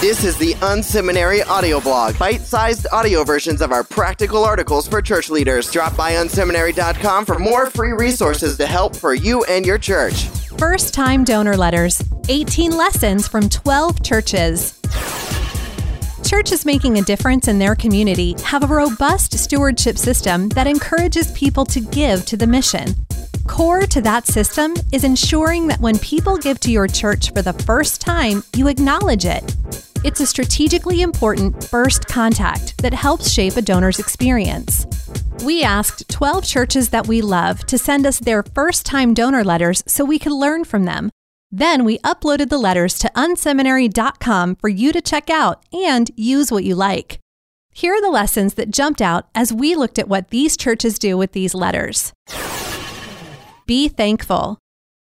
This is the Unseminary audio blog, bite-sized audio versions of our practical articles for church leaders. Drop by unseminary.com for more free resources to help for you and your church. First time donor letters 18 lessons from 12 churches. Churches making a difference in their community have a robust stewardship system that encourages people to give to the mission. Core to that system is ensuring that when people give to your church for the first time, you acknowledge it. It's a strategically important first contact that helps shape a donor's experience. We asked 12 churches that we love to send us their first time donor letters so we could learn from them. Then we uploaded the letters to unseminary.com for you to check out and use what you like. Here are the lessons that jumped out as we looked at what these churches do with these letters. Be thankful.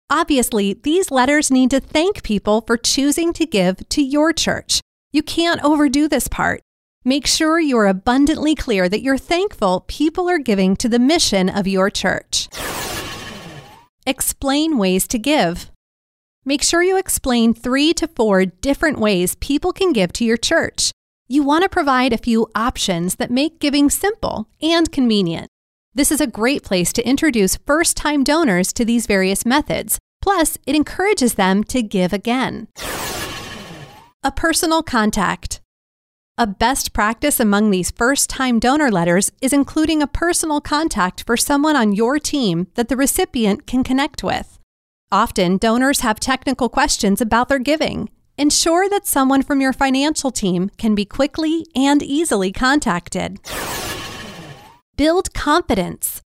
Obviously, these letters need to thank people for choosing to give to your church. You can't overdo this part. Make sure you're abundantly clear that you're thankful people are giving to the mission of your church. Explain ways to give. Make sure you explain three to four different ways people can give to your church. You want to provide a few options that make giving simple and convenient. This is a great place to introduce first time donors to these various methods. Plus, it encourages them to give again. A personal contact. A best practice among these first time donor letters is including a personal contact for someone on your team that the recipient can connect with. Often, donors have technical questions about their giving. Ensure that someone from your financial team can be quickly and easily contacted. Build confidence.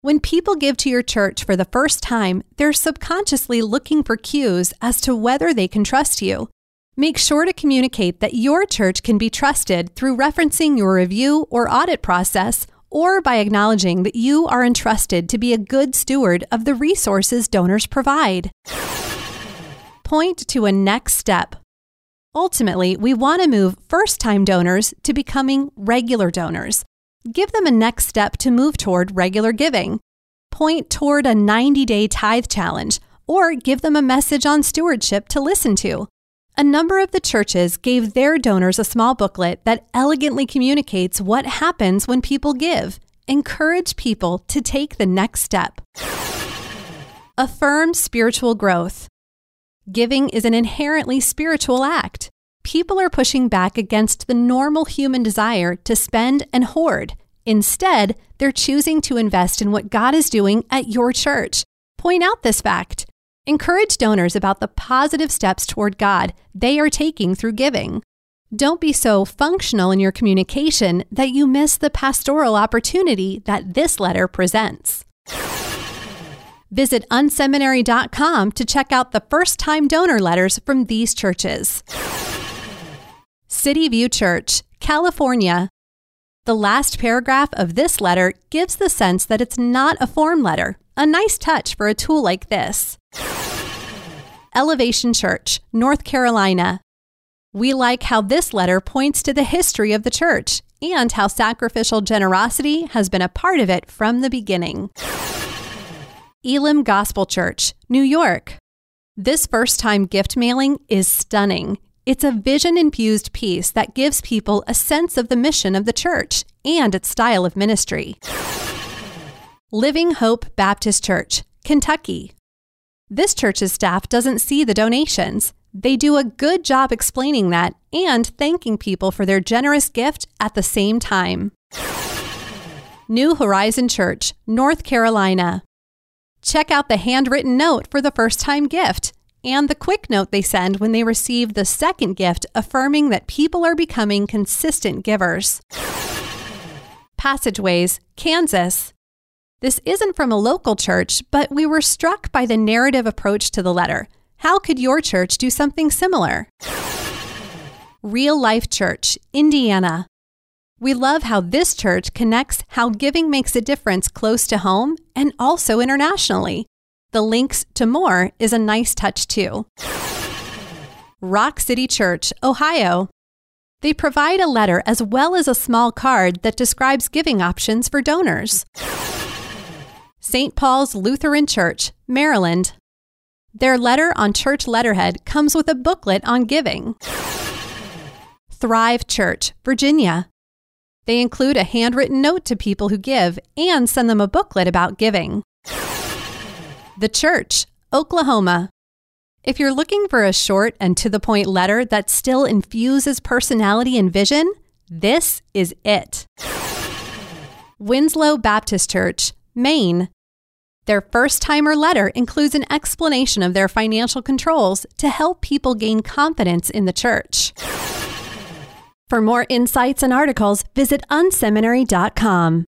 When people give to your church for the first time, they're subconsciously looking for cues as to whether they can trust you. Make sure to communicate that your church can be trusted through referencing your review or audit process or by acknowledging that you are entrusted to be a good steward of the resources donors provide. Point to a next step. Ultimately, we want to move first time donors to becoming regular donors. Give them a next step to move toward regular giving. Point toward a 90 day tithe challenge, or give them a message on stewardship to listen to. A number of the churches gave their donors a small booklet that elegantly communicates what happens when people give. Encourage people to take the next step. Affirm spiritual growth. Giving is an inherently spiritual act people are pushing back against the normal human desire to spend and hoard. Instead, they're choosing to invest in what God is doing at your church. Point out this fact. Encourage donors about the positive steps toward God they are taking through giving. Don't be so functional in your communication that you miss the pastoral opportunity that this letter presents. Visit unseminary.com to check out the first time donor letters from these churches. City View Church, California. The last paragraph of this letter gives the sense that it's not a form letter, a nice touch for a tool like this. Elevation Church, North Carolina. We like how this letter points to the history of the church and how sacrificial generosity has been a part of it from the beginning. Elim Gospel Church, New York. This first time gift mailing is stunning. It's a vision infused piece that gives people a sense of the mission of the church and its style of ministry. Living Hope Baptist Church, Kentucky. This church's staff doesn't see the donations. They do a good job explaining that and thanking people for their generous gift at the same time. New Horizon Church, North Carolina. Check out the handwritten note for the first time gift and the quick note they send when they receive the second gift affirming that people are becoming consistent givers. Passageways, Kansas. This isn't from a local church, but we were struck by the narrative approach to the letter. How could your church do something similar? Real Life Church, Indiana. We love how this church connects how giving makes a difference close to home and also internationally. The links to more is a nice touch too. Rock City Church, Ohio. They provide a letter as well as a small card that describes giving options for donors. St. Paul's Lutheran Church, Maryland. Their letter on church letterhead comes with a booklet on giving. Thrive Church, Virginia. They include a handwritten note to people who give and send them a booklet about giving. The Church, Oklahoma. If you're looking for a short and to the point letter that still infuses personality and vision, this is it. Winslow Baptist Church, Maine. Their first timer letter includes an explanation of their financial controls to help people gain confidence in the church. For more insights and articles, visit unseminary.com.